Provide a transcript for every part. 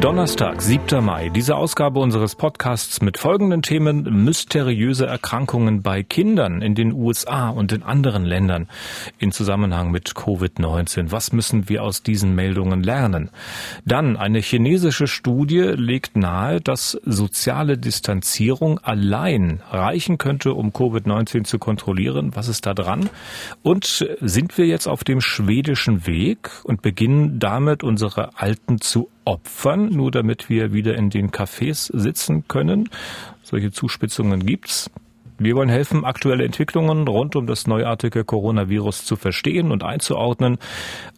Donnerstag, 7. Mai. Diese Ausgabe unseres Podcasts mit folgenden Themen mysteriöse Erkrankungen bei Kindern in den USA und in anderen Ländern in Zusammenhang mit Covid-19. Was müssen wir aus diesen Meldungen lernen? Dann eine chinesische Studie legt nahe, dass soziale Distanzierung allein reichen könnte, um Covid-19 zu kontrollieren. Was ist da dran? Und sind wir jetzt auf dem schwedischen Weg und beginnen damit unsere Alten zu opfern, nur damit wir wieder in den Cafés sitzen können. Solche Zuspitzungen gibt's. Wir wollen helfen, aktuelle Entwicklungen rund um das neuartige Coronavirus zu verstehen und einzuordnen.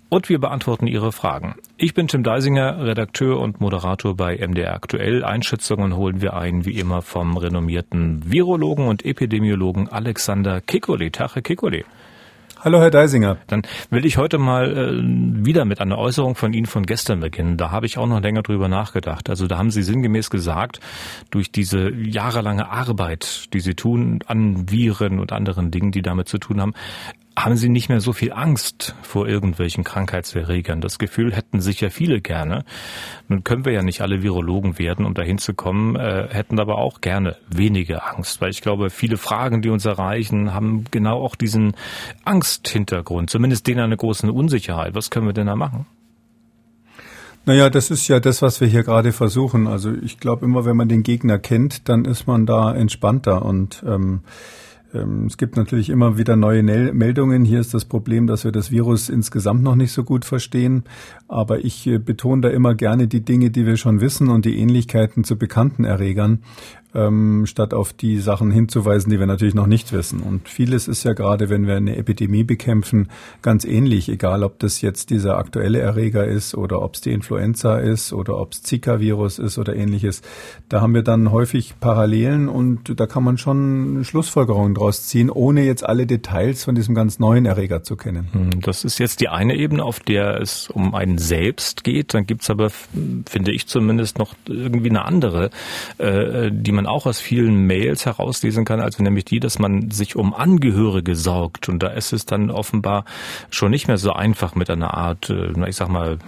Und wir beantworten Ihre Fragen. Ich bin Tim Deisinger, Redakteur und Moderator bei MDR Aktuell. Einschätzungen holen wir ein, wie immer, vom renommierten Virologen und Epidemiologen Alexander Kikoli. Tache Kikoli. Hallo, Herr Deisinger. Dann will ich heute mal äh, wieder mit einer Äußerung von Ihnen von gestern beginnen. Da habe ich auch noch länger drüber nachgedacht. Also da haben Sie sinngemäß gesagt, durch diese jahrelange Arbeit, die Sie tun an Viren und anderen Dingen, die damit zu tun haben, haben Sie nicht mehr so viel Angst vor irgendwelchen Krankheitserregern? Das Gefühl hätten sicher viele gerne. Nun können wir ja nicht alle Virologen werden, um dahin zu kommen, äh, hätten aber auch gerne weniger Angst, weil ich glaube, viele Fragen, die uns erreichen, haben genau auch diesen Angsthintergrund, zumindest den einer großen Unsicherheit. Was können wir denn da machen? Naja, das ist ja das, was wir hier gerade versuchen. Also ich glaube immer, wenn man den Gegner kennt, dann ist man da entspannter und ähm, es gibt natürlich immer wieder neue Meldungen. Hier ist das Problem, dass wir das Virus insgesamt noch nicht so gut verstehen. Aber ich äh, betone da immer gerne die Dinge, die wir schon wissen und die Ähnlichkeiten zu bekannten Erregern ähm, statt auf die Sachen hinzuweisen, die wir natürlich noch nicht wissen. Und vieles ist ja gerade, wenn wir eine Epidemie bekämpfen, ganz ähnlich, egal ob das jetzt dieser aktuelle Erreger ist oder ob es die Influenza ist oder ob es Zika-Virus ist oder ähnliches. Da haben wir dann häufig Parallelen und da kann man schon Schlussfolgerungen draus ziehen, ohne jetzt alle Details von diesem ganz neuen Erreger zu kennen. Hm, das ist jetzt die eine Ebene, auf der es um einen selbst geht. Dann gibt's aber, finde ich zumindest, noch irgendwie eine andere, äh, die man auch aus vielen Mails herauslesen kann, also nämlich die, dass man sich um Angehörige sorgt. Und da ist es dann offenbar schon nicht mehr so einfach mit einer Art, äh, ich sag mal,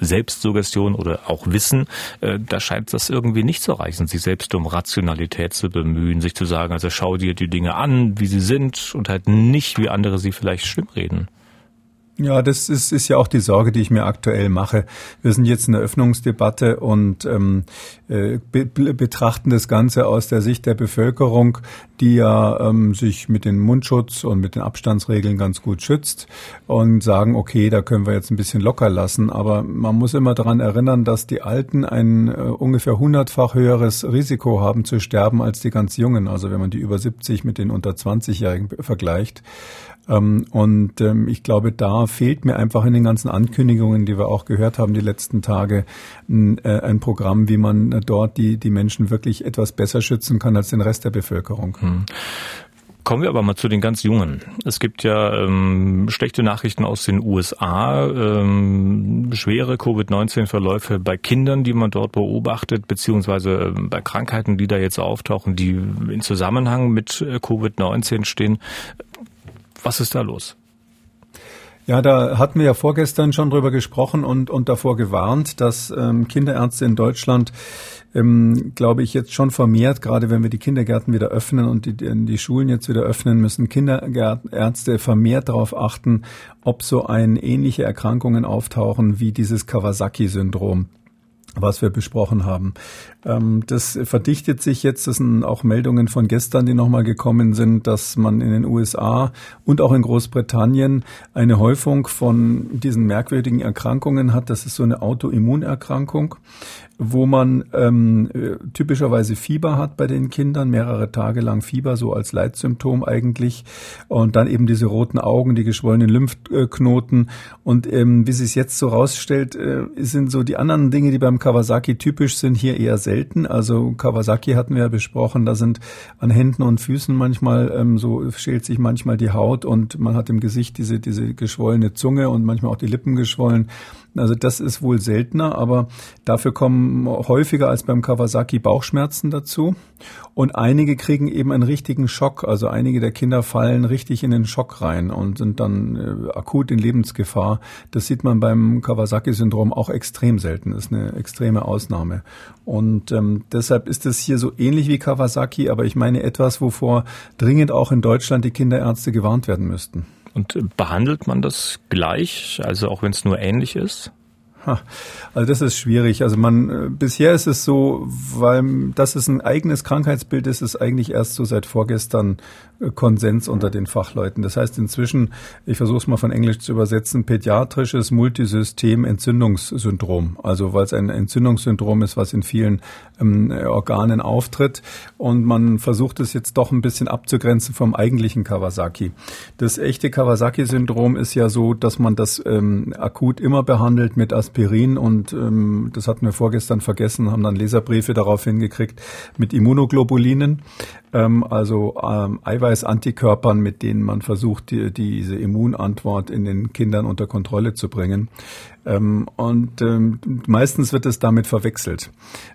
Selbstsuggestion oder auch Wissen, äh, da scheint das irgendwie nicht zu reichen, sich selbst um Rationalität zu bemühen, sich zu sagen, also schau dir die Dinge an, wie sie sind und halt nicht, wie andere sie vielleicht schlimm reden. Ja, das ist, ist ja auch die Sorge, die ich mir aktuell mache. Wir sind jetzt in der Öffnungsdebatte und ähm, äh, be betrachten das Ganze aus der Sicht der Bevölkerung, die ja ähm, sich mit dem Mundschutz und mit den Abstandsregeln ganz gut schützt und sagen, okay, da können wir jetzt ein bisschen locker lassen. Aber man muss immer daran erinnern, dass die Alten ein äh, ungefähr hundertfach höheres Risiko haben zu sterben als die ganz Jungen. Also wenn man die über 70 mit den unter 20-Jährigen vergleicht. Ähm, und ähm, ich glaube, da fehlt mir einfach in den ganzen Ankündigungen, die wir auch gehört haben die letzten Tage, ein, äh, ein Programm, wie man dort die, die Menschen wirklich etwas besser schützen kann als den Rest der Bevölkerung. Hm. Kommen wir aber mal zu den ganz Jungen. Es gibt ja ähm, schlechte Nachrichten aus den USA, ähm, schwere Covid-19-Verläufe bei Kindern, die man dort beobachtet, beziehungsweise äh, bei Krankheiten, die da jetzt auftauchen, die in Zusammenhang mit äh, Covid-19 stehen. Was ist da los? Ja, da hatten wir ja vorgestern schon drüber gesprochen und, und davor gewarnt, dass ähm, Kinderärzte in Deutschland, ähm, glaube ich, jetzt schon vermehrt, gerade wenn wir die Kindergärten wieder öffnen und die, die Schulen jetzt wieder öffnen, müssen Kinderärzte vermehrt darauf achten, ob so ein ähnliche Erkrankungen auftauchen wie dieses Kawasaki-Syndrom was wir besprochen haben. Ähm, das verdichtet sich jetzt, das sind auch Meldungen von gestern, die nochmal gekommen sind, dass man in den USA und auch in Großbritannien eine Häufung von diesen merkwürdigen Erkrankungen hat. Das ist so eine Autoimmunerkrankung wo man ähm, typischerweise Fieber hat bei den Kindern, mehrere Tage lang Fieber, so als Leitsymptom eigentlich. Und dann eben diese roten Augen, die geschwollenen Lymphknoten. Und ähm, wie sich jetzt so rausstellt, äh, sind so die anderen Dinge, die beim Kawasaki typisch sind, hier eher selten. Also Kawasaki hatten wir ja besprochen, da sind an Händen und Füßen manchmal ähm, so schält sich manchmal die Haut und man hat im Gesicht diese, diese geschwollene Zunge und manchmal auch die Lippen geschwollen. Also das ist wohl seltener, aber dafür kommen häufiger als beim Kawasaki Bauchschmerzen dazu. Und einige kriegen eben einen richtigen Schock. Also einige der Kinder fallen richtig in den Schock rein und sind dann äh, akut in Lebensgefahr. Das sieht man beim Kawasaki-Syndrom auch extrem selten. Das ist eine extreme Ausnahme. Und ähm, deshalb ist es hier so ähnlich wie Kawasaki, aber ich meine etwas, wovor dringend auch in Deutschland die Kinderärzte gewarnt werden müssten. Und behandelt man das gleich, also auch wenn es nur ähnlich ist? Also das ist schwierig. Also man äh, bisher ist es so, weil das ist ein eigenes Krankheitsbild ist, ist eigentlich erst so seit vorgestern äh, Konsens unter den Fachleuten. Das heißt inzwischen, ich versuche es mal von Englisch zu übersetzen, pädiatrisches Multisystem-Entzündungssyndrom. Also weil es ein Entzündungssyndrom ist, was in vielen ähm, Organen auftritt. Und man versucht es jetzt doch ein bisschen abzugrenzen vom eigentlichen Kawasaki. Das echte Kawasaki-Syndrom ist ja so, dass man das ähm, akut immer behandelt mit Aspirin und ähm, das hatten wir vorgestern vergessen, haben dann Leserbriefe darauf hingekriegt mit Immunoglobulinen, ähm, also ähm, Eiweißantikörpern, mit denen man versucht, die, diese Immunantwort in den Kindern unter Kontrolle zu bringen. Ähm, und ähm, meistens wird es damit verwechselt.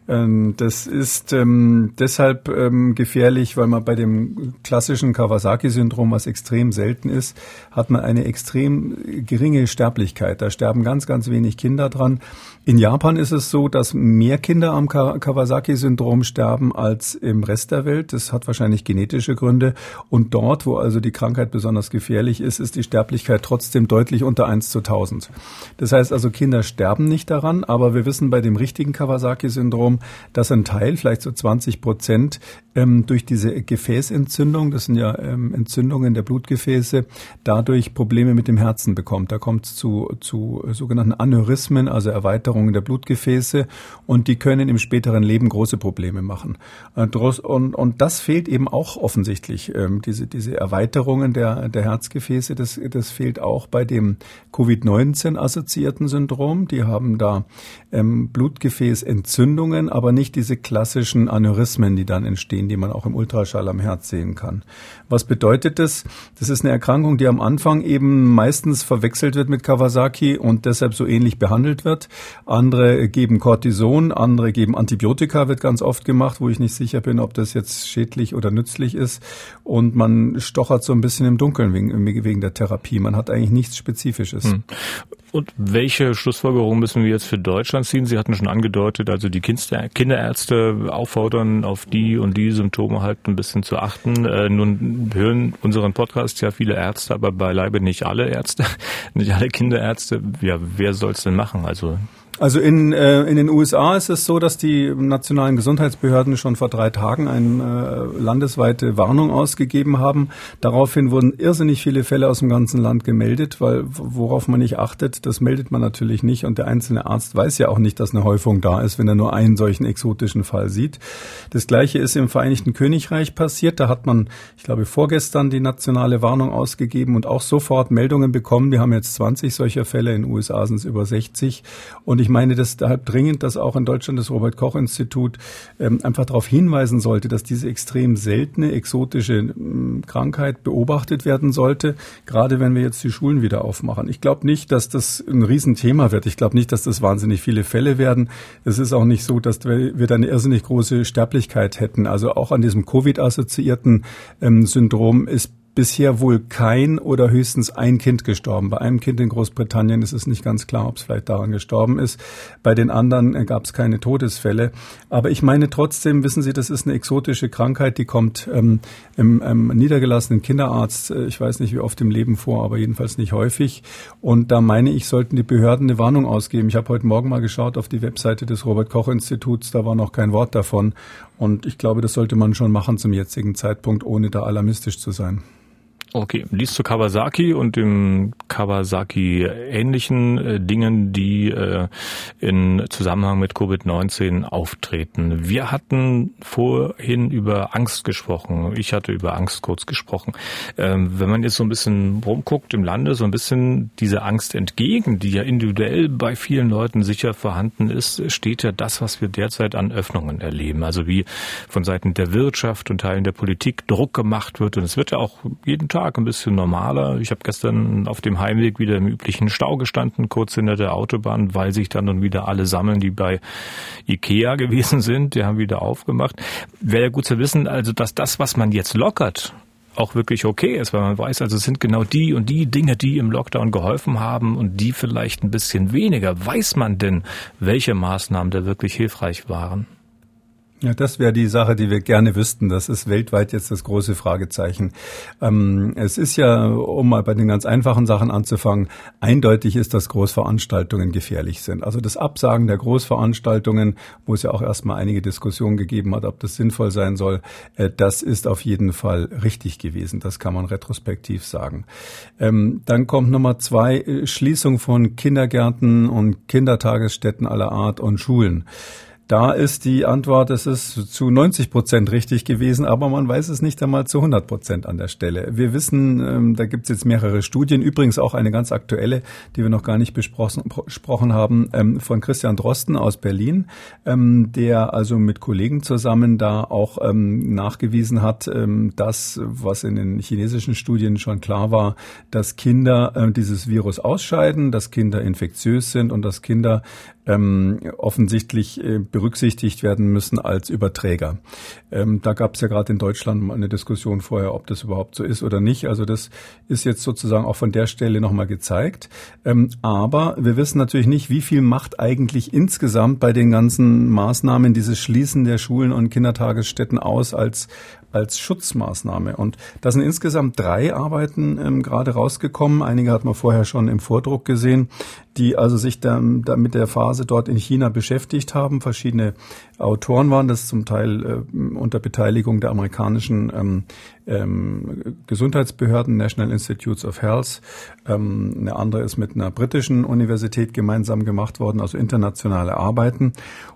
Ähm, das ist ähm, deshalb ähm, gefährlich, weil man bei dem klassischen Kawasaki-Syndrom, was extrem selten ist, hat man eine extrem geringe Sterblichkeit. Da sterben ganz, ganz wenig Kinder dran. In Japan ist es so, dass mehr Kinder am Kawasaki-Syndrom sterben als im Rest der Welt. Das hat wahrscheinlich genetische Gründe. Und dort, wo also die Krankheit besonders gefährlich ist, ist die Sterblichkeit trotzdem deutlich unter 1 zu 1000. Das heißt also, Kinder sterben nicht daran, aber wir wissen bei dem richtigen Kawasaki-Syndrom, dass ein Teil, vielleicht so 20 Prozent, ähm, durch diese Gefäßentzündung, das sind ja ähm, Entzündungen der Blutgefäße, dadurch Probleme mit dem Herzen bekommt. Da kommt es zu, zu sogenannten Aneurysmen, also Erweiterungen der Blutgefäße und die können im späteren Leben große Probleme machen. Und, und das fehlt eben auch offensichtlich, ähm, diese, diese Erweiterungen der, der Herzgefäße, das, das fehlt auch bei dem Covid-19-assoziierten Syndrom. Die haben da ähm, Blutgefäßentzündungen, aber nicht diese klassischen Aneurysmen, die dann entstehen die man auch im Ultraschall am Herz sehen kann. Was bedeutet das? Das ist eine Erkrankung, die am Anfang eben meistens verwechselt wird mit Kawasaki und deshalb so ähnlich behandelt wird. Andere geben Cortison, andere geben Antibiotika, wird ganz oft gemacht, wo ich nicht sicher bin, ob das jetzt schädlich oder nützlich ist. Und man stochert so ein bisschen im Dunkeln wegen, wegen der Therapie. Man hat eigentlich nichts Spezifisches. Hm. Und welche Schlussfolgerungen müssen wir jetzt für Deutschland ziehen? Sie hatten schon angedeutet, also die Kinderärzte auffordern, auf die und die Symptome halt ein bisschen zu achten. Äh, nun hören unseren Podcast ja viele Ärzte, aber beileibe nicht alle Ärzte, nicht alle Kinderärzte. Ja, wer soll es denn machen? Also also in, äh, in den USA ist es so, dass die nationalen Gesundheitsbehörden schon vor drei Tagen eine äh, landesweite Warnung ausgegeben haben. Daraufhin wurden irrsinnig viele Fälle aus dem ganzen Land gemeldet, weil worauf man nicht achtet, das meldet man natürlich nicht. Und der einzelne Arzt weiß ja auch nicht, dass eine Häufung da ist, wenn er nur einen solchen exotischen Fall sieht. Das gleiche ist im Vereinigten Königreich passiert. Da hat man, ich glaube, vorgestern die nationale Warnung ausgegeben und auch sofort Meldungen bekommen. Wir haben jetzt 20 solcher Fälle, in den USA sind es über 60. Und ich meine deshalb dringend, dass auch in Deutschland das Robert-Koch-Institut ähm, einfach darauf hinweisen sollte, dass diese extrem seltene, exotische ähm, Krankheit beobachtet werden sollte, gerade wenn wir jetzt die Schulen wieder aufmachen. Ich glaube nicht, dass das ein Riesenthema wird. Ich glaube nicht, dass das wahnsinnig viele Fälle werden. Es ist auch nicht so, dass wir da eine irrsinnig große Sterblichkeit hätten. Also auch an diesem Covid-assoziierten ähm, Syndrom ist bisher wohl kein oder höchstens ein Kind gestorben. Bei einem Kind in Großbritannien ist es nicht ganz klar, ob es vielleicht daran gestorben ist. Bei den anderen äh, gab es keine Todesfälle. Aber ich meine trotzdem, wissen Sie, das ist eine exotische Krankheit, die kommt ähm, im, im niedergelassenen Kinderarzt, äh, ich weiß nicht wie oft im Leben vor, aber jedenfalls nicht häufig. Und da meine ich, sollten die Behörden eine Warnung ausgeben. Ich habe heute Morgen mal geschaut auf die Webseite des Robert Koch Instituts, da war noch kein Wort davon. Und ich glaube, das sollte man schon machen zum jetzigen Zeitpunkt, ohne da alarmistisch zu sein. Okay, dies zu Kawasaki und dem Kawasaki ähnlichen äh, Dingen, die äh, in Zusammenhang mit Covid-19 auftreten. Wir hatten vorhin über Angst gesprochen. Ich hatte über Angst kurz gesprochen. Ähm, wenn man jetzt so ein bisschen rumguckt im Lande, so ein bisschen diese Angst entgegen, die ja individuell bei vielen Leuten sicher vorhanden ist, steht ja das, was wir derzeit an Öffnungen erleben. Also wie von Seiten der Wirtschaft und Teilen der Politik Druck gemacht wird. Und es wird ja auch jeden Tag Tag ein bisschen normaler. Ich habe gestern auf dem Heimweg wieder im üblichen Stau gestanden, kurz hinter der Autobahn, weil sich dann nun wieder alle sammeln, die bei Ikea gewesen sind. Die haben wieder aufgemacht. Wäre ja gut zu wissen, also dass das, was man jetzt lockert, auch wirklich okay ist, weil man weiß, also es sind genau die und die Dinge, die im Lockdown geholfen haben und die vielleicht ein bisschen weniger. Weiß man denn, welche Maßnahmen da wirklich hilfreich waren? Ja, das wäre die Sache, die wir gerne wüssten. Das ist weltweit jetzt das große Fragezeichen. Ähm, es ist ja, um mal bei den ganz einfachen Sachen anzufangen, eindeutig ist, dass Großveranstaltungen gefährlich sind. Also das Absagen der Großveranstaltungen, wo es ja auch erstmal einige Diskussionen gegeben hat, ob das sinnvoll sein soll, äh, das ist auf jeden Fall richtig gewesen. Das kann man retrospektiv sagen. Ähm, dann kommt Nummer zwei, äh, Schließung von Kindergärten und Kindertagesstätten aller Art und Schulen. Da ist die Antwort, es ist zu 90 Prozent richtig gewesen, aber man weiß es nicht einmal zu 100 Prozent an der Stelle. Wir wissen, ähm, da gibt es jetzt mehrere Studien, übrigens auch eine ganz aktuelle, die wir noch gar nicht besprochen haben, ähm, von Christian Drosten aus Berlin, ähm, der also mit Kollegen zusammen da auch nachgewiesen hat, dass, was in den chinesischen Studien schon klar war, dass Kinder dieses Virus ausscheiden, dass Kinder infektiös sind und dass Kinder ähm, offensichtlich äh, berücksichtigt werden müssen als Überträger. Ähm, da gab es ja gerade in Deutschland mal eine Diskussion vorher, ob das überhaupt so ist oder nicht. Also das ist jetzt sozusagen auch von der Stelle nochmal gezeigt. Ähm, aber wir wissen natürlich nicht, wie viel Macht eigentlich insgesamt bei den ganzen Maßnahmen dieses Schließen der Schulen und Kindertagesstätten aus als als Schutzmaßnahme. Und da sind insgesamt drei Arbeiten ähm, gerade rausgekommen. Einige hat man vorher schon im Vordruck gesehen, die also sich da, da mit der Phase dort in China beschäftigt haben. Verschiedene Autoren waren das zum Teil äh, unter Beteiligung der amerikanischen ähm, ähm, Gesundheitsbehörden, National Institutes of Health. Ähm, eine andere ist mit einer britischen Universität gemeinsam gemacht worden, also internationale Arbeiten.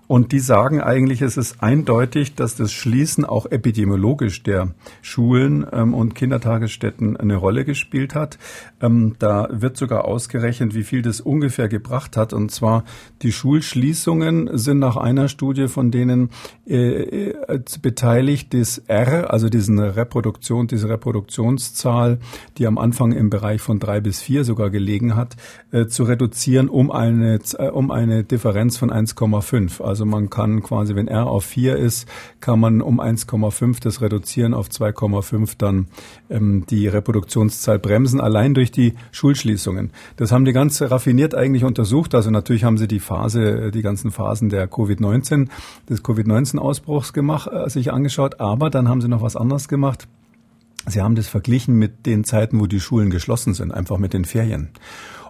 Und die sagen eigentlich, es ist eindeutig, dass das Schließen auch epidemiologisch der Schulen ähm, und Kindertagesstätten eine Rolle gespielt hat. Ähm, da wird sogar ausgerechnet, wie viel das ungefähr gebracht hat. Und zwar die Schulschließungen sind nach einer Studie von denen äh, äh, beteiligt, das R, also diesen Reproduktion, diese Reproduktionszahl, die am Anfang im Bereich von drei bis vier sogar gelegen hat, äh, zu reduzieren um eine, äh, um eine Differenz von 1,5. Also man kann quasi, wenn R auf 4 ist, kann man um 1,5 das reduzieren auf 2,5 dann ähm, die Reproduktionszahl bremsen, allein durch die Schulschließungen. Das haben die ganz raffiniert eigentlich untersucht. Also natürlich haben sie die Phase, die ganzen Phasen der Covid-19, des Covid-19-Ausbruchs gemacht, äh, sich angeschaut, aber dann haben sie noch was anderes gemacht. Sie haben das verglichen mit den Zeiten, wo die Schulen geschlossen sind, einfach mit den Ferien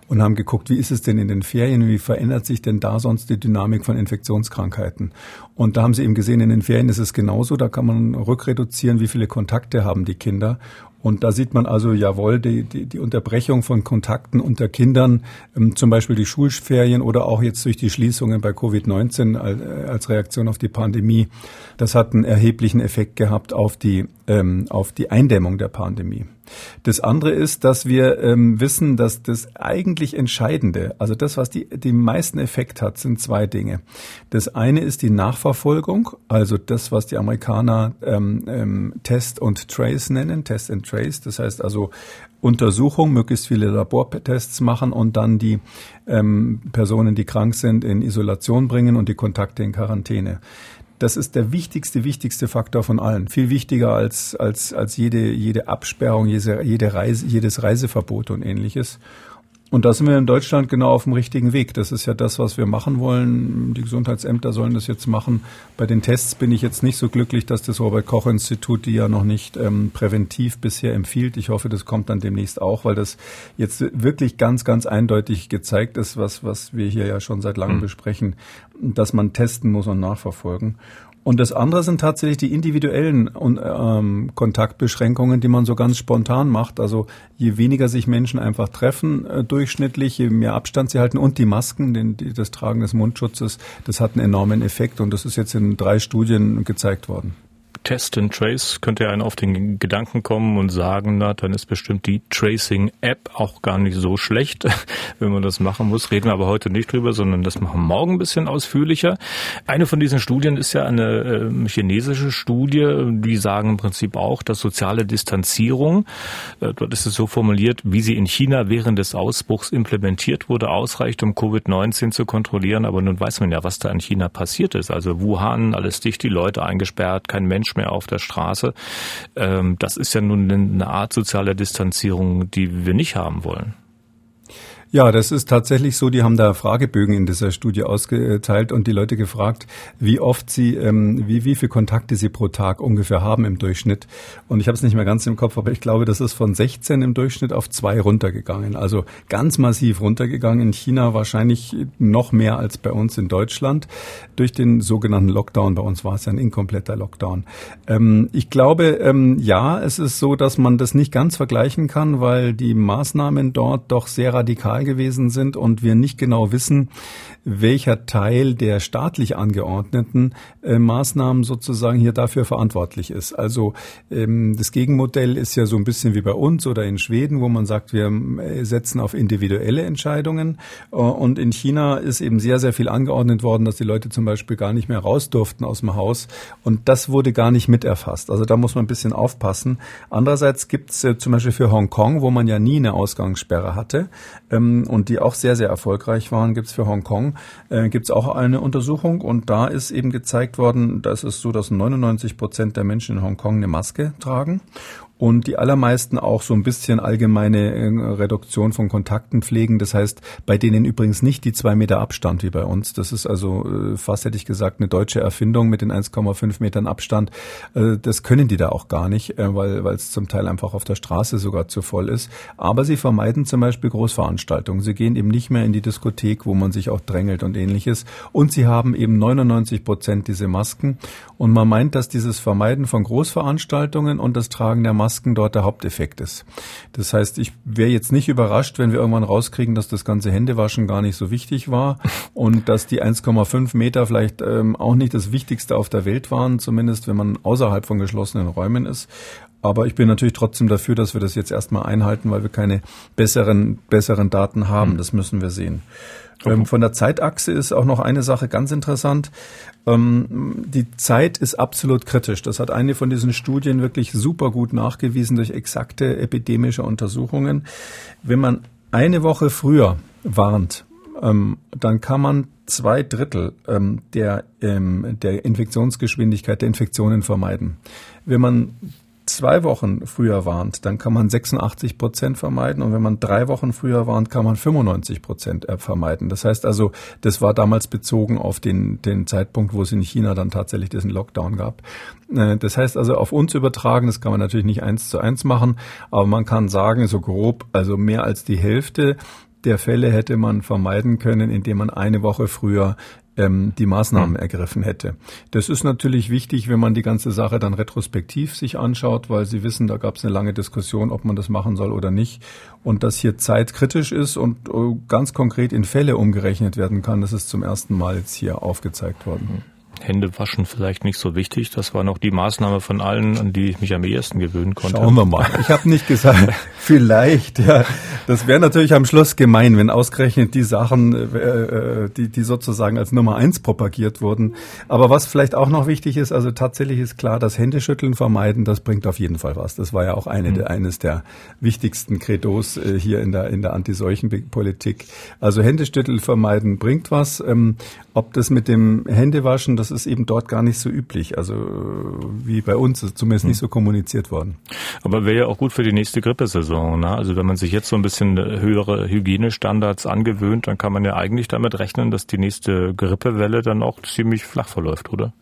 und haben geguckt, wie ist es denn in den Ferien, wie verändert sich denn da sonst die Dynamik von Infektionskrankheiten. Und da haben sie eben gesehen, in den Ferien ist es genauso, da kann man rückreduzieren, wie viele Kontakte haben die Kinder. Und da sieht man also, jawohl, die, die, die Unterbrechung von Kontakten unter Kindern, ähm, zum Beispiel die Schulferien oder auch jetzt durch die Schließungen bei Covid-19 als, äh, als Reaktion auf die Pandemie, das hat einen erheblichen Effekt gehabt auf die, ähm, auf die Eindämmung der Pandemie. Das andere ist, dass wir ähm, wissen, dass das eigentlich Entscheidende, also das, was die, die meisten Effekt hat, sind zwei Dinge. Das eine ist die Nachverfolgung, also das, was die Amerikaner ähm, ähm, Test und Trace nennen, Test and Trace. Das heißt also Untersuchung, möglichst viele Labortests machen und dann die ähm, Personen, die krank sind, in Isolation bringen und die Kontakte in Quarantäne. Das ist der wichtigste, wichtigste Faktor von allen. Viel wichtiger als, als, als jede, jede Absperrung, jede, jede Reise, jedes Reiseverbot und ähnliches. Und da sind wir in Deutschland genau auf dem richtigen Weg. Das ist ja das, was wir machen wollen. Die Gesundheitsämter sollen das jetzt machen. Bei den Tests bin ich jetzt nicht so glücklich, dass das Robert Koch Institut die ja noch nicht ähm, präventiv bisher empfiehlt. Ich hoffe, das kommt dann demnächst auch, weil das jetzt wirklich ganz, ganz eindeutig gezeigt ist, was, was wir hier ja schon seit langem mhm. besprechen, dass man testen muss und nachverfolgen. Und das andere sind tatsächlich die individuellen ähm, Kontaktbeschränkungen, die man so ganz spontan macht. Also je weniger sich Menschen einfach treffen äh, durchschnittlich, je mehr Abstand sie halten und die Masken, den, die, das Tragen des Mundschutzes, das hat einen enormen Effekt und das ist jetzt in drei Studien gezeigt worden. Test and Trace könnte einen auf den Gedanken kommen und sagen, na, dann ist bestimmt die Tracing-App auch gar nicht so schlecht, wenn man das machen muss. Reden wir aber heute nicht drüber, sondern das machen wir morgen ein bisschen ausführlicher. Eine von diesen Studien ist ja eine äh, chinesische Studie, die sagen im Prinzip auch, dass soziale Distanzierung, äh, dort ist es so formuliert, wie sie in China während des Ausbruchs implementiert wurde, ausreicht, um Covid-19 zu kontrollieren. Aber nun weiß man ja, was da in China passiert ist. Also Wuhan, alles dicht, die Leute eingesperrt, kein Mensch mehr auf der Straße. Ähm, das ist ja nun eine Art soziale Distanzierung, die wir nicht haben wollen. Ja, das ist tatsächlich so. Die haben da Fragebögen in dieser Studie ausgeteilt und die Leute gefragt, wie oft sie, ähm, wie, wie viele Kontakte sie pro Tag ungefähr haben im Durchschnitt. Und ich habe es nicht mehr ganz im Kopf, aber ich glaube, das ist von 16 im Durchschnitt auf zwei runtergegangen. Also ganz massiv runtergegangen. In China wahrscheinlich noch mehr als bei uns in Deutschland durch den sogenannten Lockdown. Bei uns war es ja ein inkompletter Lockdown. Ähm, ich glaube, ähm, ja, es ist so, dass man das nicht ganz vergleichen kann, weil die Maßnahmen dort doch sehr radikal Zahl gewesen sind und wir nicht genau wissen, welcher Teil der staatlich angeordneten äh, Maßnahmen sozusagen hier dafür verantwortlich ist. Also ähm, das Gegenmodell ist ja so ein bisschen wie bei uns oder in Schweden, wo man sagt, wir äh, setzen auf individuelle Entscheidungen. Äh, und in China ist eben sehr, sehr viel angeordnet worden, dass die Leute zum Beispiel gar nicht mehr raus durften aus dem Haus. Und das wurde gar nicht miterfasst. Also da muss man ein bisschen aufpassen. Andererseits gibt es äh, zum Beispiel für Hongkong, wo man ja nie eine Ausgangssperre hatte, und die auch sehr, sehr erfolgreich waren, gibt's für Hongkong, äh, gibt's auch eine Untersuchung und da ist eben gezeigt worden, dass es so, dass 99 Prozent der Menschen in Hongkong eine Maske tragen und die allermeisten auch so ein bisschen allgemeine äh, Reduktion von Kontakten pflegen. Das heißt, bei denen übrigens nicht die zwei Meter Abstand wie bei uns. Das ist also äh, fast hätte ich gesagt eine deutsche Erfindung mit den 1,5 Metern Abstand. Äh, das können die da auch gar nicht, weil weil es zum Teil einfach auf der Straße sogar zu voll ist. Aber sie vermeiden zum Beispiel Großveranstaltungen. Sie gehen eben nicht mehr in die Diskothek, wo man sich auch drängelt und ähnliches. Und sie haben eben 99 Prozent diese Masken. Und man meint, dass dieses Vermeiden von Großveranstaltungen und das Tragen der Masken Masken dort der Haupteffekt ist. Das heißt, ich wäre jetzt nicht überrascht, wenn wir irgendwann rauskriegen, dass das ganze Händewaschen gar nicht so wichtig war und dass die 1,5 Meter vielleicht ähm, auch nicht das Wichtigste auf der Welt waren, zumindest wenn man außerhalb von geschlossenen Räumen ist. Aber ich bin natürlich trotzdem dafür, dass wir das jetzt erstmal einhalten, weil wir keine besseren, besseren Daten haben. Hm. Das müssen wir sehen. Ähm, von der Zeitachse ist auch noch eine Sache ganz interessant. Ähm, die Zeit ist absolut kritisch. Das hat eine von diesen Studien wirklich super gut nachgewiesen durch exakte epidemische Untersuchungen. Wenn man eine Woche früher warnt, ähm, dann kann man zwei Drittel ähm, der, ähm, der Infektionsgeschwindigkeit der Infektionen vermeiden. Wenn man zwei Wochen früher warnt, dann kann man 86 Prozent vermeiden. Und wenn man drei Wochen früher warnt, kann man 95 Prozent äh, vermeiden. Das heißt also, das war damals bezogen auf den, den Zeitpunkt, wo es in China dann tatsächlich diesen Lockdown gab. Äh, das heißt also, auf uns übertragen, das kann man natürlich nicht eins zu eins machen, aber man kann sagen, so grob, also mehr als die Hälfte der Fälle hätte man vermeiden können, indem man eine Woche früher ähm, die Maßnahmen mhm. ergriffen hätte. Das ist natürlich wichtig, wenn man die ganze Sache dann retrospektiv sich anschaut, weil Sie wissen, da gab es eine lange Diskussion, ob man das machen soll oder nicht. Und dass hier Zeit kritisch ist und äh, ganz konkret in Fälle umgerechnet werden kann, das ist zum ersten Mal jetzt hier aufgezeigt worden. Hände waschen vielleicht nicht so wichtig. Das war noch die Maßnahme von allen, an die ich mich am ehesten gewöhnen konnte. Schauen wir mal. Ich habe nicht gesagt, vielleicht. Ja, das wäre natürlich am Schluss gemein, wenn ausgerechnet die Sachen, äh, äh, die, die sozusagen als Nummer eins propagiert wurden. Aber was vielleicht auch noch wichtig ist, also tatsächlich ist klar, das Händeschütteln vermeiden, das bringt auf jeden Fall was. Das war ja auch eine, mhm. eines der wichtigsten Credos äh, hier in der, in der Antiseuchenpolitik. Also Händeschütteln vermeiden bringt was. Ähm, ob das mit dem Händewaschen, das ist eben dort gar nicht so üblich. Also wie bei uns, ist zumindest nicht hm. so kommuniziert worden. Aber wäre ja auch gut für die nächste Grippesaison. Ne? Also wenn man sich jetzt so ein bisschen höhere Hygienestandards angewöhnt, dann kann man ja eigentlich damit rechnen, dass die nächste Grippewelle dann auch ziemlich flach verläuft, oder?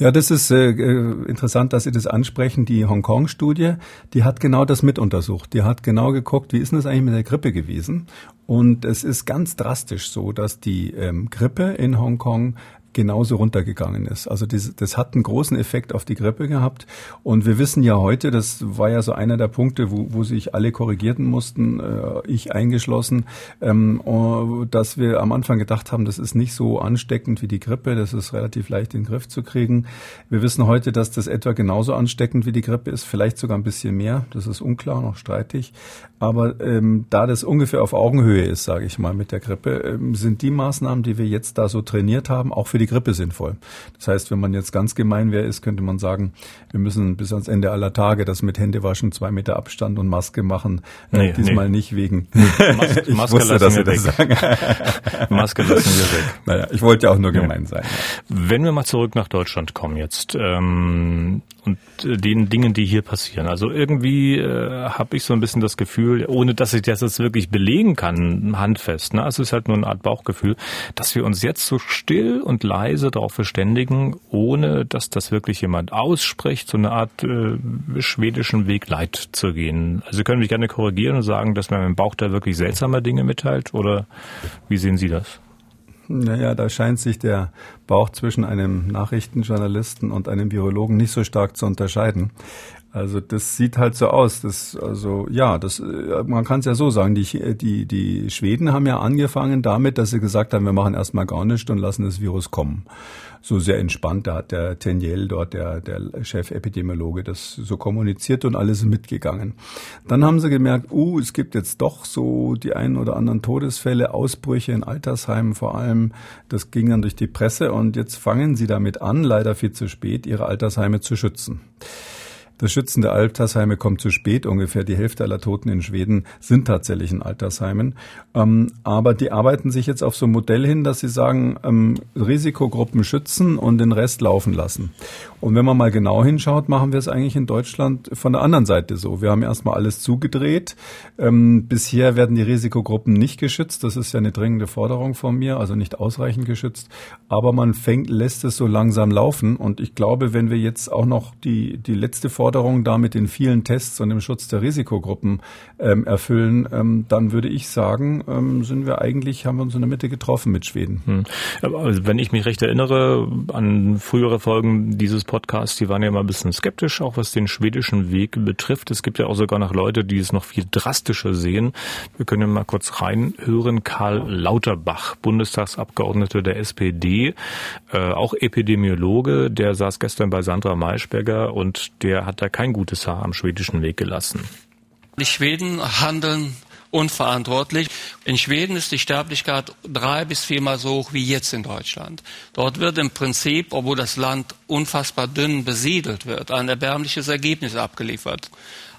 Ja, das ist äh, äh, interessant, dass Sie das ansprechen. Die Hongkong-Studie, die hat genau das mit untersucht. Die hat genau geguckt, wie ist denn das eigentlich mit der Grippe gewesen? Und es ist ganz drastisch so, dass die ähm, Grippe in Hongkong genauso runtergegangen ist. Also das, das hat einen großen Effekt auf die Grippe gehabt. Und wir wissen ja heute, das war ja so einer der Punkte, wo, wo sich alle korrigieren mussten, äh, ich eingeschlossen, ähm, äh, dass wir am Anfang gedacht haben, das ist nicht so ansteckend wie die Grippe, das ist relativ leicht in den Griff zu kriegen. Wir wissen heute, dass das etwa genauso ansteckend wie die Grippe ist, vielleicht sogar ein bisschen mehr. Das ist unklar, noch streitig. Aber ähm, da das ungefähr auf Augenhöhe ist, sage ich mal, mit der Grippe, ähm, sind die Maßnahmen, die wir jetzt da so trainiert haben, auch für die Grippe sinnvoll. Das heißt, wenn man jetzt ganz gemein wäre, ist, könnte man sagen, wir müssen bis ans Ende aller Tage das mit Händewaschen, zwei Meter Abstand und Maske machen. Äh, nee, diesmal nee. nicht wegen. Mas ich Maske wusste, lassen wir weg. Sagen. Maske lassen wir weg. Naja, ich wollte ja auch nur gemein ja. sein. Wenn wir mal zurück nach Deutschland kommen jetzt ähm, und äh, den Dingen, die hier passieren. Also irgendwie äh, habe ich so ein bisschen das Gefühl, Gefühl, ohne dass ich das jetzt wirklich belegen kann, handfest. Ne? Also es ist halt nur eine Art Bauchgefühl, dass wir uns jetzt so still und leise darauf verständigen, ohne dass das wirklich jemand ausspricht, so eine Art äh, schwedischen Weg Leid zu gehen. Also Sie können mich gerne korrigieren und sagen, dass man im Bauch da wirklich seltsame Dinge mitteilt oder wie sehen Sie das? Naja, da scheint sich der Bauch zwischen einem Nachrichtenjournalisten und einem Virologen nicht so stark zu unterscheiden. Also das sieht halt so aus. Das, also ja, das, äh, man kann es ja so sagen. Die, die, die Schweden haben ja angefangen damit, dass sie gesagt haben, wir machen erstmal gar nichts und lassen das Virus kommen. So sehr entspannt. Da hat der Teniel dort, der, der Chef-Epidemiologe, das so kommuniziert und alles mitgegangen. Dann haben sie gemerkt, uh, es gibt jetzt doch so die einen oder anderen Todesfälle, Ausbrüche in Altersheimen vor allem. Das ging dann durch die Presse und jetzt fangen sie damit an, leider viel zu spät, ihre Altersheime zu schützen. Das Schützen der Altersheime kommt zu spät. Ungefähr die Hälfte aller Toten in Schweden sind tatsächlich in Altersheimen. Ähm, aber die arbeiten sich jetzt auf so ein Modell hin, dass sie sagen, ähm, Risikogruppen schützen und den Rest laufen lassen. Und wenn man mal genau hinschaut, machen wir es eigentlich in Deutschland von der anderen Seite so. Wir haben erstmal alles zugedreht. Ähm, bisher werden die Risikogruppen nicht geschützt. Das ist ja eine dringende Forderung von mir, also nicht ausreichend geschützt. Aber man fängt, lässt es so langsam laufen. Und ich glaube, wenn wir jetzt auch noch die, die letzte Forderung Forderungen da mit den vielen Tests und dem Schutz der Risikogruppen ähm, erfüllen, ähm, dann würde ich sagen, ähm, sind wir eigentlich, haben wir uns in der Mitte getroffen mit Schweden. Hm. Also wenn ich mich recht erinnere an frühere Folgen dieses Podcasts, die waren ja immer ein bisschen skeptisch, auch was den schwedischen Weg betrifft. Es gibt ja auch sogar noch Leute, die es noch viel drastischer sehen. Wir können ja mal kurz reinhören. Karl Lauterbach, Bundestagsabgeordneter der SPD, äh, auch Epidemiologe, der saß gestern bei Sandra Maischberger und der hat da kein gutes Haar am schwedischen Weg gelassen. Die Schweden handeln unverantwortlich. In Schweden ist die Sterblichkeit drei bis viermal so hoch wie jetzt in Deutschland. Dort wird im Prinzip, obwohl das Land unfassbar dünn besiedelt wird, ein erbärmliches Ergebnis abgeliefert.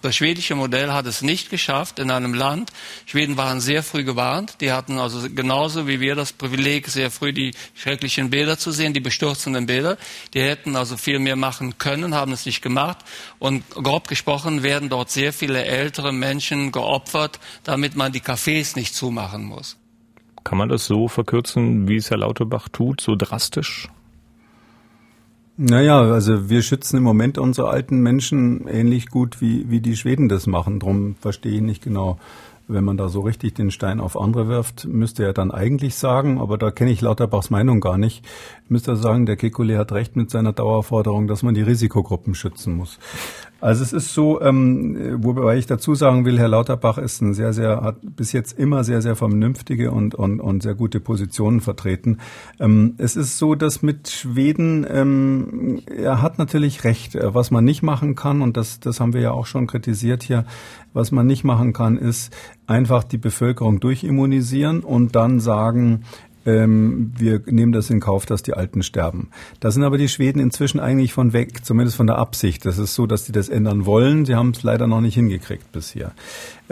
Das schwedische Modell hat es nicht geschafft in einem Land. Schweden waren sehr früh gewarnt. Die hatten also genauso wie wir das Privileg, sehr früh die schrecklichen Bilder zu sehen, die bestürzenden Bilder. Die hätten also viel mehr machen können, haben es nicht gemacht. Und grob gesprochen werden dort sehr viele ältere Menschen geopfert, damit man die Cafés nicht zumachen muss. Kann man das so verkürzen, wie es Herr Lauterbach tut, so drastisch? Naja, also wir schützen im Moment unsere alten Menschen ähnlich gut, wie, wie die Schweden das machen. Drum verstehe ich nicht genau, wenn man da so richtig den Stein auf andere wirft, müsste er dann eigentlich sagen, aber da kenne ich Lauterbachs Meinung gar nicht, müsste er sagen, der Kekulé hat recht mit seiner Dauerforderung, dass man die Risikogruppen schützen muss. Also es ist so, ähm, wobei ich dazu sagen will, Herr Lauterbach ist ein sehr, sehr, hat bis jetzt immer sehr, sehr vernünftige und, und, und sehr gute Positionen vertreten. Ähm, es ist so, dass mit Schweden, ähm, er hat natürlich recht, was man nicht machen kann, und das, das haben wir ja auch schon kritisiert hier, was man nicht machen kann, ist einfach die Bevölkerung durchimmunisieren und dann sagen, ähm, wir nehmen das in Kauf, dass die Alten sterben. Da sind aber die Schweden inzwischen eigentlich von weg, zumindest von der Absicht. Das ist so, dass sie das ändern wollen. Sie haben es leider noch nicht hingekriegt bisher.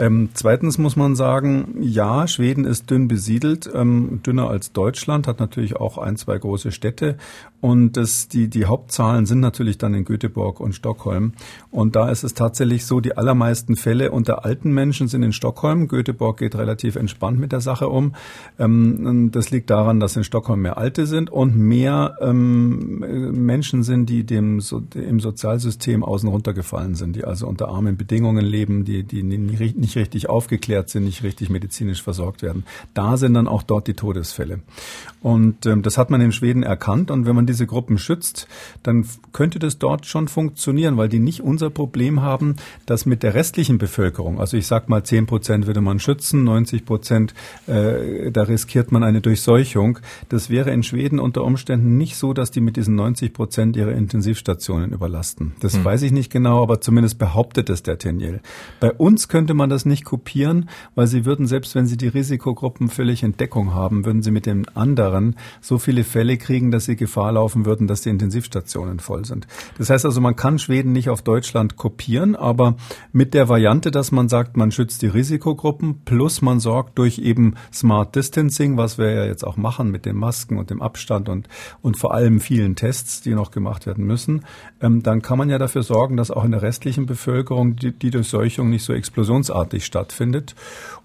Ähm, zweitens muss man sagen, ja, Schweden ist dünn besiedelt, ähm, dünner als Deutschland, hat natürlich auch ein, zwei große Städte. Und das, die, die Hauptzahlen sind natürlich dann in Göteborg und Stockholm. Und da ist es tatsächlich so, die allermeisten Fälle unter alten Menschen sind in Stockholm. Göteborg geht relativ entspannt mit der Sache um. Ähm, das liegt daran, dass in Stockholm mehr Alte sind und mehr ähm, Menschen sind, die dem so, im Sozialsystem außen runtergefallen sind, die also unter armen Bedingungen leben, die, die nicht richtig aufgeklärt sind, nicht richtig medizinisch versorgt werden. Da sind dann auch dort die Todesfälle. Und ähm, das hat man in Schweden erkannt. Und wenn man diese Gruppen schützt, dann könnte das dort schon funktionieren, weil die nicht unser Problem haben, dass mit der restlichen Bevölkerung, also ich sag mal zehn Prozent würde man schützen, 90 Prozent, äh, da riskiert man eine Durchseuchung. Das wäre in Schweden unter Umständen nicht so, dass die mit diesen 90 Prozent ihre Intensivstationen überlasten. Das hm. weiß ich nicht genau, aber zumindest behauptet es der Teniel. Bei uns könnte man das nicht kopieren, weil sie würden, selbst wenn sie die Risikogruppen völlig in Deckung haben, würden sie mit den anderen so viele Fälle kriegen, dass sie Gefahr laufen würden, dass die Intensivstationen voll sind. Das heißt also, man kann Schweden nicht auf Deutschland kopieren, aber mit der Variante, dass man sagt, man schützt die Risikogruppen, plus man sorgt durch eben Smart Distancing, was wir ja jetzt auch machen mit den Masken und dem Abstand und, und vor allem vielen Tests, die noch gemacht werden müssen, ähm, dann kann man ja dafür sorgen, dass auch in der restlichen Bevölkerung die, die Durchseuchung nicht so explosionsartig stattfindet.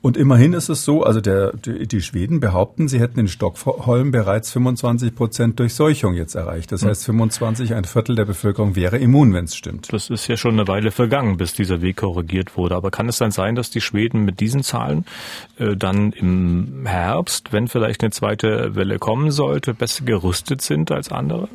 Und immerhin ist es so, also der, die, die Schweden behaupten, sie hätten in Stockholm bereits 25 Prozent Durchseuchung jetzt erreicht. Das hm. heißt, 25, ein Viertel der Bevölkerung wäre immun, wenn es stimmt. Das ist ja schon eine Weile vergangen, bis dieser Weg korrigiert wurde. Aber kann es dann sein, dass die Schweden mit diesen Zahlen äh, dann im Herbst, wenn vielleicht eine zweite Welle kommen sollte, besser gerüstet sind als andere?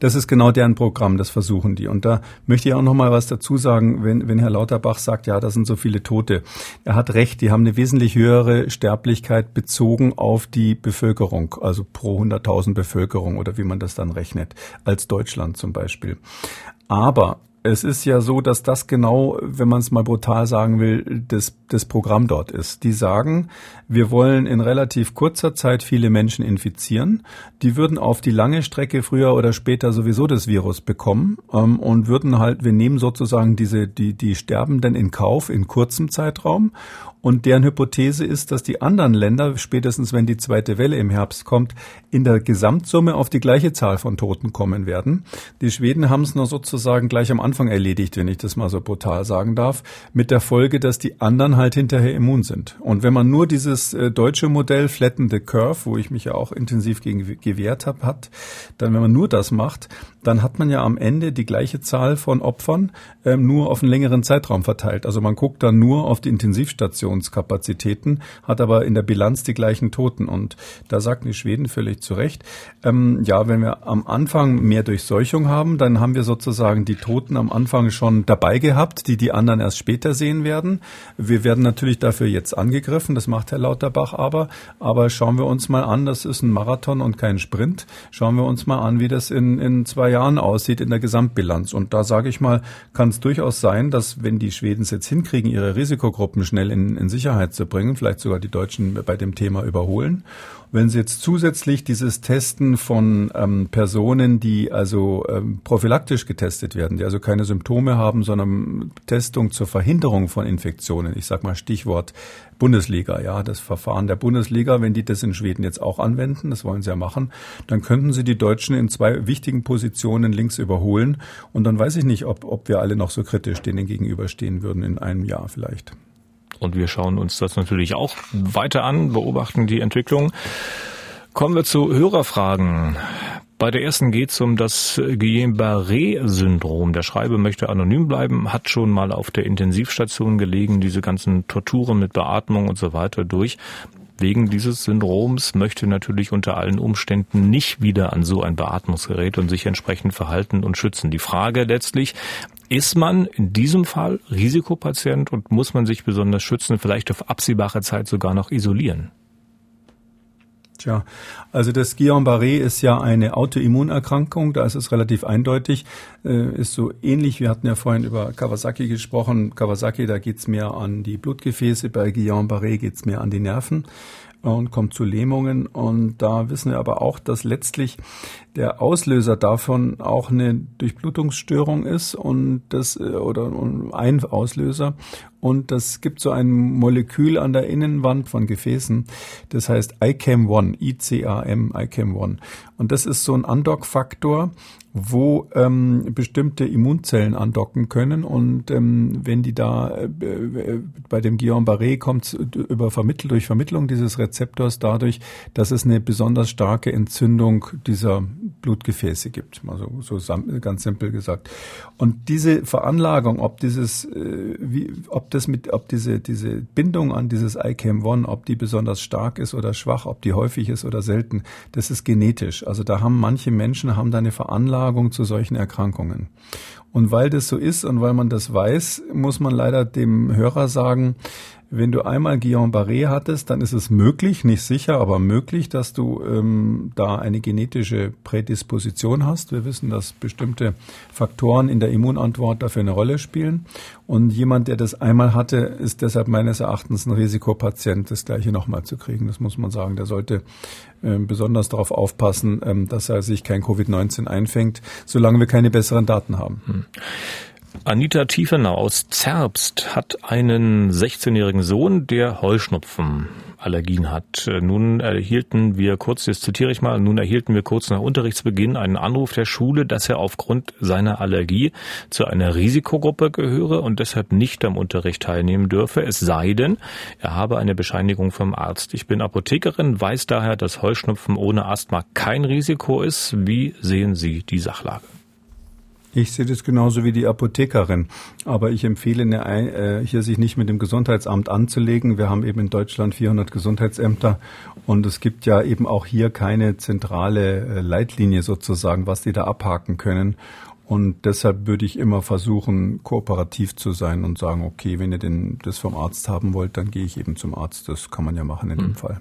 Das ist genau deren Programm, das versuchen die. Und da möchte ich auch noch mal was dazu sagen, wenn, wenn Herr Lauterbach sagt, ja, das sind so viele Tote. Er hat recht, die haben eine wesentlich höhere Sterblichkeit bezogen auf die Bevölkerung, also pro 100.000 Bevölkerung oder wie man das dann rechnet, als Deutschland zum Beispiel. Aber es ist ja so, dass das genau, wenn man es mal brutal sagen will, das, das Programm dort ist. Die sagen, wir wollen in relativ kurzer Zeit viele Menschen infizieren. Die würden auf die lange Strecke früher oder später sowieso das Virus bekommen ähm, und würden halt, wir nehmen sozusagen diese, die, die Sterbenden in Kauf in kurzem Zeitraum und deren Hypothese ist, dass die anderen Länder, spätestens wenn die zweite Welle im Herbst kommt, in der Gesamtsumme auf die gleiche Zahl von Toten kommen werden. Die Schweden haben es nur sozusagen gleich am Anfang erledigt, wenn ich das mal so brutal sagen darf, mit der Folge, dass die anderen halt hinterher immun sind. Und wenn man nur dieses äh, deutsche Modell Flatten the Curve, wo ich mich ja auch intensiv gegen gewehrt habe, hat, dann wenn man nur das macht, dann hat man ja am Ende die gleiche Zahl von Opfern ähm, nur auf einen längeren Zeitraum verteilt. Also man guckt dann nur auf die Intensivstationskapazitäten, hat aber in der Bilanz die gleichen Toten. Und da sagten die Schweden völlig zu Recht, ähm, ja, wenn wir am Anfang mehr Durchseuchung haben, dann haben wir sozusagen die Toten am Anfang schon dabei gehabt, die die anderen erst später sehen werden. Wir werden natürlich dafür jetzt angegriffen, das macht Herr Lauterbach aber. Aber schauen wir uns mal an, das ist ein Marathon und kein Sprint. Schauen wir uns mal an, wie das in, in zwei Jahren aussieht in der Gesamtbilanz. Und da sage ich mal, kann es durchaus sein, dass wenn die Schweden es jetzt hinkriegen, ihre Risikogruppen schnell in, in Sicherheit zu bringen, vielleicht sogar die Deutschen bei dem Thema überholen wenn Sie jetzt zusätzlich dieses Testen von ähm, Personen, die also ähm, prophylaktisch getestet werden, die also keine Symptome haben, sondern Testung zur Verhinderung von Infektionen, ich sage mal Stichwort Bundesliga, ja, das Verfahren der Bundesliga, wenn die das in Schweden jetzt auch anwenden, das wollen sie ja machen, dann könnten sie die Deutschen in zwei wichtigen Positionen links überholen und dann weiß ich nicht, ob, ob wir alle noch so kritisch denen gegenüberstehen würden in einem Jahr vielleicht. Und wir schauen uns das natürlich auch weiter an, beobachten die Entwicklung. Kommen wir zu Hörerfragen. Bei der ersten geht es um das Guillain-Barré-Syndrom. Der Schreiber möchte anonym bleiben, hat schon mal auf der Intensivstation gelegen, diese ganzen Torturen mit Beatmung und so weiter durch. Wegen dieses Syndroms möchte natürlich unter allen Umständen nicht wieder an so ein Beatmungsgerät und sich entsprechend verhalten und schützen. Die Frage letztlich, ist man in diesem Fall Risikopatient und muss man sich besonders schützen, vielleicht auf absehbare Zeit sogar noch isolieren? Tja, also das Guillain-Barré ist ja eine Autoimmunerkrankung, da ist es relativ eindeutig, äh, ist so ähnlich, wir hatten ja vorhin über Kawasaki gesprochen, Kawasaki, da geht's mehr an die Blutgefäße, bei Guillain-Barré geht's mehr an die Nerven und kommt zu Lähmungen. Und da wissen wir aber auch, dass letztlich der Auslöser davon auch eine Durchblutungsstörung ist und das äh, oder ein Auslöser. Und das gibt so ein Molekül an der Innenwand von Gefäßen. Das heißt ICAM-1, ICAM, ICAM-1. Und das ist so ein Andock-Faktor, wo ähm, bestimmte Immunzellen andocken können und ähm, wenn die da äh, äh bei dem Guillain-Barré kommt über Vermittel durch Vermittlung dieses Rezeptors dadurch, dass es eine besonders starke Entzündung dieser Blutgefäße gibt, also so ganz simpel gesagt. Und diese Veranlagung, ob dieses, äh, wie, ob das mit, ob diese diese Bindung an dieses ICAM-1, ob die besonders stark ist oder schwach, ob die häufig ist oder selten, das ist genetisch. Also da haben manche Menschen haben da eine Veranlagung Veranlagung zu solchen Erkrankungen. Und weil das so ist und weil man das weiß, muss man leider dem Hörer sagen, wenn du einmal Guillain-Barré hattest, dann ist es möglich, nicht sicher, aber möglich, dass du ähm, da eine genetische Prädisposition hast. Wir wissen, dass bestimmte Faktoren in der Immunantwort dafür eine Rolle spielen. Und jemand, der das einmal hatte, ist deshalb meines Erachtens ein Risikopatient, das gleiche nochmal zu kriegen. Das muss man sagen. Der sollte äh, besonders darauf aufpassen, ähm, dass er sich kein Covid-19 einfängt, solange wir keine besseren Daten haben. Hm. Anita Tiefenau aus Zerbst hat einen 16-jährigen Sohn, der Heuschnupfenallergien hat. Nun erhielten wir kurz, jetzt zitiere ich mal, nun erhielten wir kurz nach Unterrichtsbeginn einen Anruf der Schule, dass er aufgrund seiner Allergie zu einer Risikogruppe gehöre und deshalb nicht am Unterricht teilnehmen dürfe, es sei denn, er habe eine Bescheinigung vom Arzt. Ich bin Apothekerin, weiß daher, dass Heuschnupfen ohne Asthma kein Risiko ist. Wie sehen Sie die Sachlage? Ich sehe das genauso wie die Apothekerin. Aber ich empfehle, eine, äh, hier sich nicht mit dem Gesundheitsamt anzulegen. Wir haben eben in Deutschland 400 Gesundheitsämter und es gibt ja eben auch hier keine zentrale äh, Leitlinie sozusagen, was die da abhaken können. Und deshalb würde ich immer versuchen, kooperativ zu sein und sagen, okay, wenn ihr denn das vom Arzt haben wollt, dann gehe ich eben zum Arzt. Das kann man ja machen in dem Fall.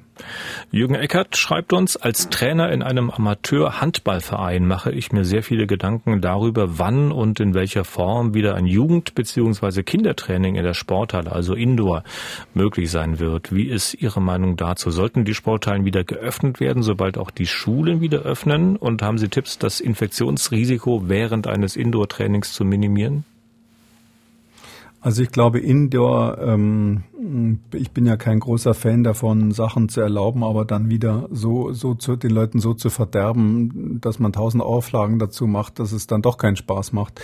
Jürgen Eckert schreibt uns, als Trainer in einem Amateur-Handballverein mache ich mir sehr viele Gedanken darüber, wann und in welcher Form wieder ein Jugend- bzw. Kindertraining in der Sporthalle, also Indoor, möglich sein wird. Wie ist Ihre Meinung dazu? Sollten die Sporthallen wieder geöffnet werden, sobald auch die Schulen wieder öffnen? Und haben Sie Tipps, das Infektionsrisiko während eines Indoor-Trainings zu minimieren? Also ich glaube, Indoor, ähm, ich bin ja kein großer Fan davon, Sachen zu erlauben, aber dann wieder so, so zu, den Leuten so zu verderben, dass man tausend Auflagen dazu macht, dass es dann doch keinen Spaß macht.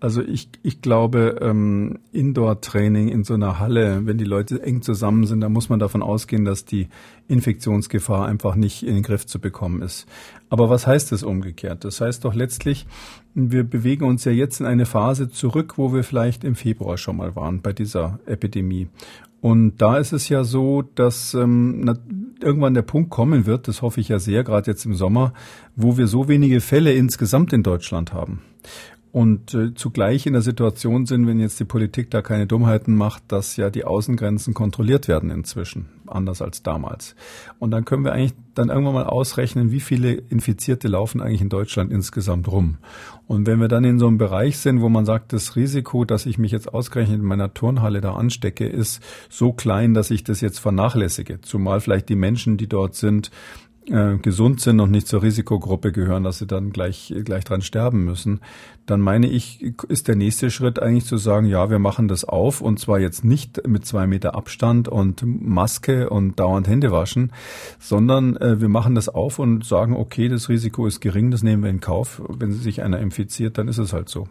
Also ich, ich glaube, ähm, Indoor-Training in so einer Halle, wenn die Leute eng zusammen sind, da muss man davon ausgehen, dass die Infektionsgefahr einfach nicht in den Griff zu bekommen ist. Aber was heißt das umgekehrt? Das heißt doch letztlich, wir bewegen uns ja jetzt in eine Phase zurück, wo wir vielleicht im Februar schon mal waren bei dieser Epidemie. Und da ist es ja so, dass ähm, irgendwann der Punkt kommen wird, das hoffe ich ja sehr, gerade jetzt im Sommer, wo wir so wenige Fälle insgesamt in Deutschland haben und äh, zugleich in der Situation sind, wenn jetzt die Politik da keine Dummheiten macht, dass ja die Außengrenzen kontrolliert werden inzwischen, anders als damals. Und dann können wir eigentlich dann irgendwann mal ausrechnen, wie viele Infizierte laufen eigentlich in Deutschland insgesamt rum. Und wenn wir dann in so einem Bereich sind, wo man sagt, das Risiko, dass ich mich jetzt ausgerechnet in meiner Turnhalle da anstecke, ist so klein, dass ich das jetzt vernachlässige. Zumal vielleicht die Menschen, die dort sind, äh, gesund sind und nicht zur Risikogruppe gehören, dass sie dann gleich, gleich dran sterben müssen, dann meine ich, ist der nächste Schritt eigentlich zu sagen, ja, wir machen das auf und zwar jetzt nicht mit zwei Meter Abstand und Maske und dauernd Hände waschen, sondern äh, wir machen das auf und sagen, okay, das Risiko ist gering, das nehmen wir in Kauf. Wenn sich einer infiziert, dann ist es halt so.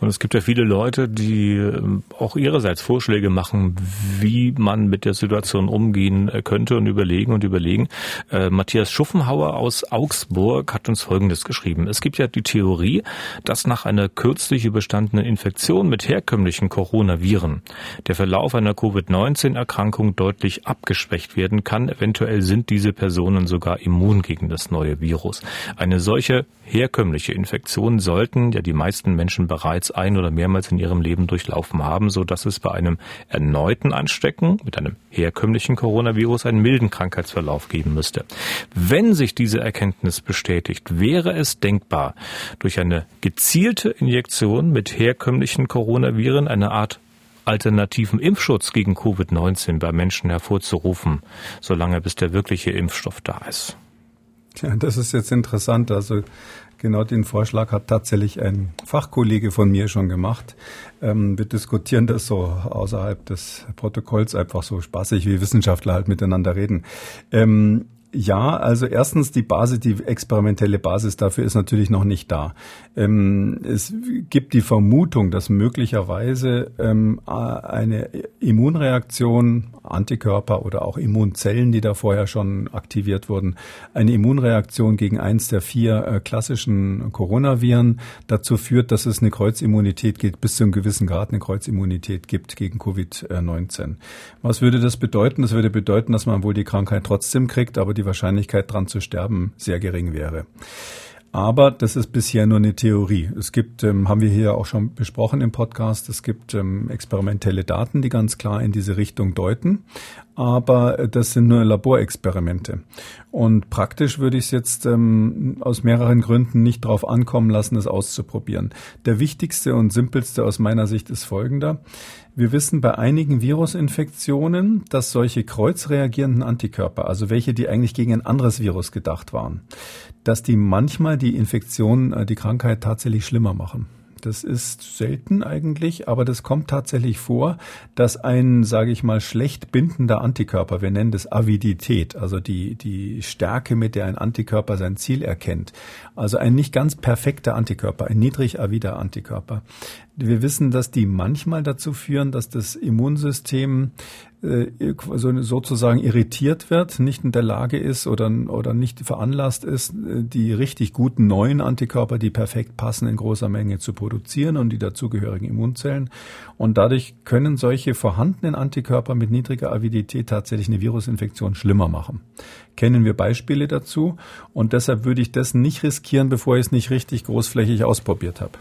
Und es gibt ja viele Leute, die ähm, auch ihrerseits Vorschläge machen, wie man mit der Situation umgehen äh, könnte und überlegen und überlegen. Äh, Matthias Schuffenhauer aus Augsburg hat uns Folgendes geschrieben. Es gibt ja die Theorie, dass nach einer kürzlich überstandenen Infektion mit herkömmlichen Coronaviren der Verlauf einer Covid-19-Erkrankung deutlich abgeschwächt werden kann. Eventuell sind diese Personen sogar immun gegen das neue Virus. Eine solche herkömmliche Infektion sollten ja die meisten Menschen Menschen bereits ein oder mehrmals in ihrem Leben durchlaufen haben, so dass es bei einem erneuten Anstecken mit einem herkömmlichen Coronavirus einen milden Krankheitsverlauf geben müsste. Wenn sich diese Erkenntnis bestätigt, wäre es denkbar, durch eine gezielte Injektion mit herkömmlichen Coronaviren eine Art alternativen Impfschutz gegen Covid-19 bei Menschen hervorzurufen, solange bis der wirkliche Impfstoff da ist. Ja, das ist jetzt interessant. Also Genau den Vorschlag hat tatsächlich ein Fachkollege von mir schon gemacht. Ähm, wir diskutieren das so außerhalb des Protokolls einfach so spaßig, wie Wissenschaftler halt miteinander reden. Ähm, Ja, also erstens die Basis, die experimentelle Basis dafür ist natürlich noch nicht da. Ähm, es gibt die Vermutung, dass möglicherweise ähm, eine Immunreaktion, Antikörper oder auch Immunzellen, die da vorher schon aktiviert wurden, eine Immunreaktion gegen eins der vier äh, klassischen Coronaviren dazu führt, dass es eine Kreuzimmunität gibt, bis zu einem gewissen Grad eine Kreuzimmunität gibt gegen Covid-19. Was würde das bedeuten? Das würde bedeuten, dass man wohl die Krankheit trotzdem kriegt, aber die Wahrscheinlichkeit dran zu sterben sehr gering wäre. Aber das ist bisher nur eine Theorie. Es gibt, ähm, haben wir hier auch schon besprochen im Podcast, es gibt ähm, experimentelle Daten, die ganz klar in diese Richtung deuten. Aber äh, das sind nur Laborexperimente. Und praktisch würde ich es jetzt ähm, aus mehreren Gründen nicht darauf ankommen lassen, es auszuprobieren. Der wichtigste und simpelste aus meiner Sicht ist folgender. Wir wissen bei einigen Virusinfektionen, dass solche kreuzreagierenden Antikörper, also welche, die eigentlich gegen ein anderes Virus gedacht waren, dass die manchmal die Infektion, äh, die Krankheit tatsächlich schlimmer machen. Das ist selten eigentlich, aber das kommt tatsächlich vor, dass ein, sage ich mal, schlecht bindender Antikörper, wir nennen das Avidität, also die, die Stärke, mit der ein Antikörper sein Ziel erkennt, also ein nicht ganz perfekter Antikörper, ein niedrig avider Antikörper. Wir wissen, dass die manchmal dazu führen, dass das Immunsystem sozusagen irritiert wird, nicht in der Lage ist oder, oder nicht veranlasst ist, äh, die richtig guten neuen Antikörper, die perfekt passen, in großer Menge zu produzieren und die dazugehörigen Immunzellen. Und dadurch können solche vorhandenen Antikörper mit niedriger Avidität tatsächlich eine Virusinfektion schlimmer machen. Kennen wir Beispiele dazu und deshalb würde ich das nicht riskieren, bevor ich es nicht richtig großflächig ausprobiert habe.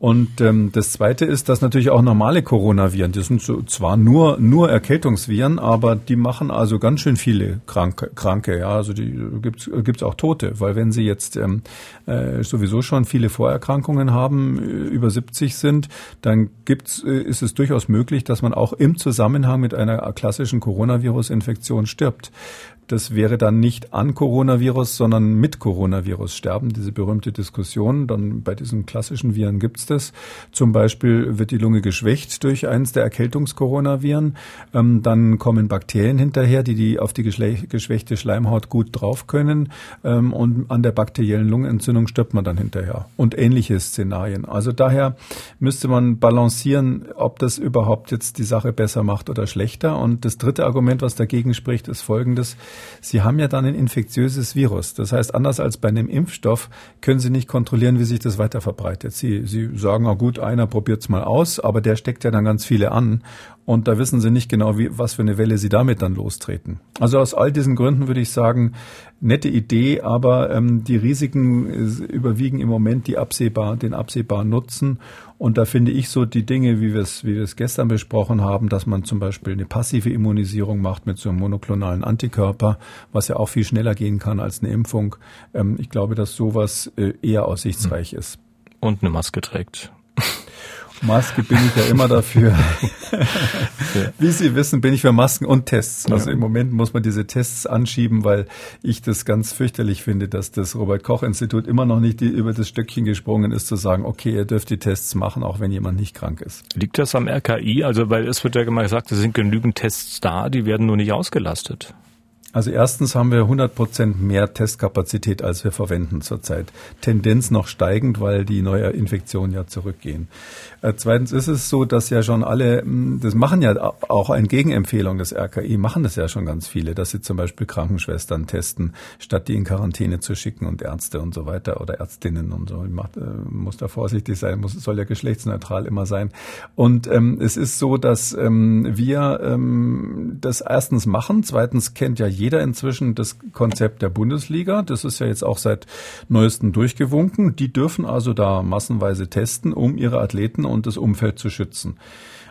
Und ähm, das Zweite ist, dass natürlich auch normale Coronaviren, die sind so, zwar nur nur Erkältungsviren, aber die machen also ganz schön viele Kranke. Kranke ja, also die gibt's gibt's auch Tote, weil wenn sie jetzt ähm, äh, sowieso schon viele Vorerkrankungen haben, äh, über 70 sind, dann gibt's äh, ist es durchaus möglich, dass man auch im Zusammenhang mit einer klassischen Coronavirus-Infektion stirbt. Das wäre dann nicht an Coronavirus, sondern mit Coronavirus sterben. Diese berühmte Diskussion. Dann bei diesen klassischen Viren gibt's das. Zum Beispiel wird die Lunge geschwächt durch eins der Erkältungskoronaviren. Ähm, dann kommen Bakterien hinterher, die, die auf die geschwächte Schleimhaut gut drauf können. Ähm, und an der bakteriellen Lungenentzündung stirbt man dann hinterher. Und ähnliche Szenarien. Also daher müsste man balancieren, ob das überhaupt jetzt die Sache besser macht oder schlechter. Und das dritte Argument, was dagegen spricht, ist folgendes. Sie haben ja dann ein infektiöses Virus. Das heißt, anders als bei einem Impfstoff können Sie nicht kontrollieren, wie sich das weiter verbreitet. Sie, Sie sagen, na gut, einer probiert es mal aus, aber der steckt ja dann ganz viele an. Und da wissen Sie nicht genau, wie, was für eine Welle Sie damit dann lostreten. Also aus all diesen Gründen würde ich sagen, nette Idee, aber ähm, die Risiken äh, überwiegen im Moment die absehbar, den absehbaren Nutzen. Und da finde ich so die Dinge, wie wir es, wie wir es gestern besprochen haben, dass man zum Beispiel eine passive Immunisierung macht mit so einem monoklonalen Antikörper, was ja auch viel schneller gehen kann als eine Impfung. Ähm, ich glaube, dass sowas äh, eher aussichtsreich ist. Und eine Maske trägt. Maske bin ich ja immer dafür. Wie Sie wissen, bin ich für Masken und Tests. Also ja. im Moment muss man diese Tests anschieben, weil ich das ganz fürchterlich finde, dass das Robert Koch Institut immer noch nicht die, über das Stöckchen gesprungen ist, zu sagen, okay, ihr dürft die Tests machen, auch wenn jemand nicht krank ist. Liegt das am RKI? Also, weil es wird ja immer gesagt, es sind genügend Tests da, die werden nur nicht ausgelastet. Also erstens haben wir 100 Prozent mehr Testkapazität, als wir verwenden zurzeit. Tendenz noch steigend, weil die Neuinfektionen ja zurückgehen. Äh, zweitens ist es so, dass ja schon alle, hm, das machen ja auch eine Gegenempfehlung des RKI, machen das ja schon ganz viele, dass sie zum Beispiel Krankenschwestern testen, statt die in Quarantäne zu schicken und Ärzte und so weiter oder Ärztinnen und so. Macht, äh, muss da vorsichtig sein, muss, soll ja geschlechtsneutral immer sein. Und ähm, es ist so, dass ähm, wir ähm, das erstens machen, zweitens kennt ja jeder inzwischen das Konzept der Bundesliga. Das ist ja jetzt auch seit neuestem durchgewunken. Die dürfen also da massenweise testen, um ihre Athleten und das Umfeld zu schützen.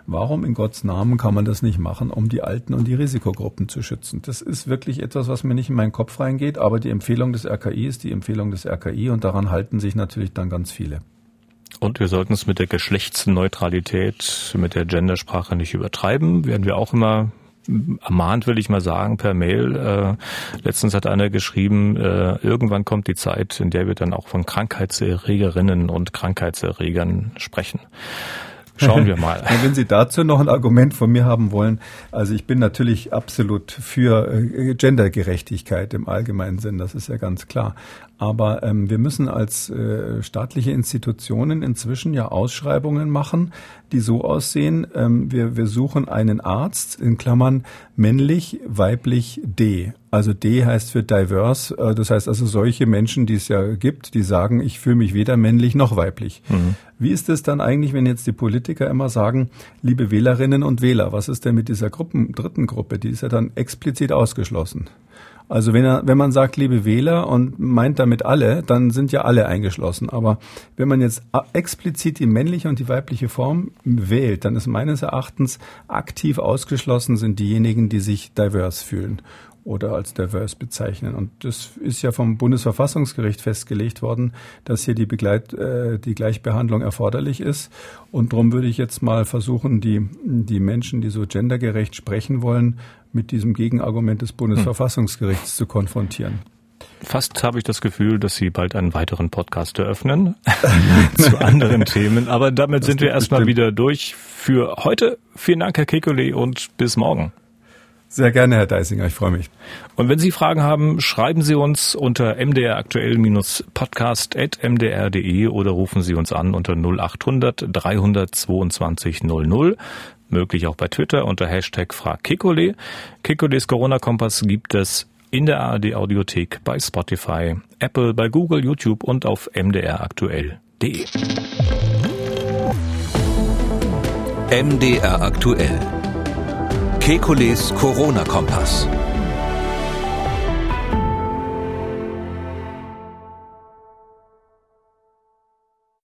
Warum in Gottes Namen kann man das nicht machen, um die Alten und die Risikogruppen zu schützen? Das ist wirklich etwas, was mir nicht in meinen Kopf reingeht, aber die Empfehlung des RKI ist die Empfehlung des RKI und daran halten sich natürlich dann ganz viele. Und wir sollten es mit der Geschlechtsneutralität, mit der Gendersprache nicht übertreiben. Werden wir auch immer ermahnt, will ich mal sagen, per Mail. Äh, letztens hat einer geschrieben, äh, irgendwann kommt die Zeit, in der wir dann auch von Krankheitserregerinnen und Krankheitserregern sprechen. Schauen wir mal. Wenn Sie dazu noch ein Argument von mir haben wollen, also ich bin natürlich absolut für äh, Gendergerechtigkeit im allgemeinen Sinn, das ist ja ganz klar. Aber ähm, wir müssen als äh, staatliche Institutionen inzwischen ja Ausschreibungen machen, die so aussehen, ähm, wir, wir suchen einen Arzt in Klammern männlich, weiblich, D. Also D heißt für diverse, äh, das heißt also solche Menschen, die es ja gibt, die sagen, ich fühle mich weder männlich noch weiblich. Mhm. Wie ist es dann eigentlich, wenn jetzt die Politiker immer sagen, liebe Wählerinnen und Wähler, was ist denn mit dieser Gruppen, dritten Gruppe? Die ist ja dann explizit ausgeschlossen. Also wenn, er, wenn man sagt, liebe Wähler und meint damit alle, dann sind ja alle eingeschlossen. Aber wenn man jetzt explizit die männliche und die weibliche Form wählt, dann ist meines Erachtens aktiv ausgeschlossen sind diejenigen, die sich divers fühlen oder als diverse bezeichnen. Und das ist ja vom Bundesverfassungsgericht festgelegt worden, dass hier die, Begleit, äh, die Gleichbehandlung erforderlich ist. Und darum würde ich jetzt mal versuchen, die, die Menschen, die so gendergerecht sprechen wollen, mit diesem Gegenargument des Bundesverfassungsgerichts hm. zu konfrontieren. Fast habe ich das Gefühl, dass Sie bald einen weiteren Podcast eröffnen zu anderen Themen. Aber damit das sind wir erstmal wieder durch für heute. Vielen Dank, Herr Kekulé, und bis morgen. Sehr gerne, Herr Deisinger, ich freue mich. Und wenn Sie Fragen haben, schreiben Sie uns unter mdraktuell-podcast.mdr.de oder rufen Sie uns an unter 0800 322 00 möglich auch bei Twitter unter Hashtag FragKikole. Kikoles Corona-Kompass gibt es in der ARD Audiothek, bei Spotify, Apple, bei Google, YouTube und auf mdraktuell.de. MDR aktuell. Kekules Corona-Kompass.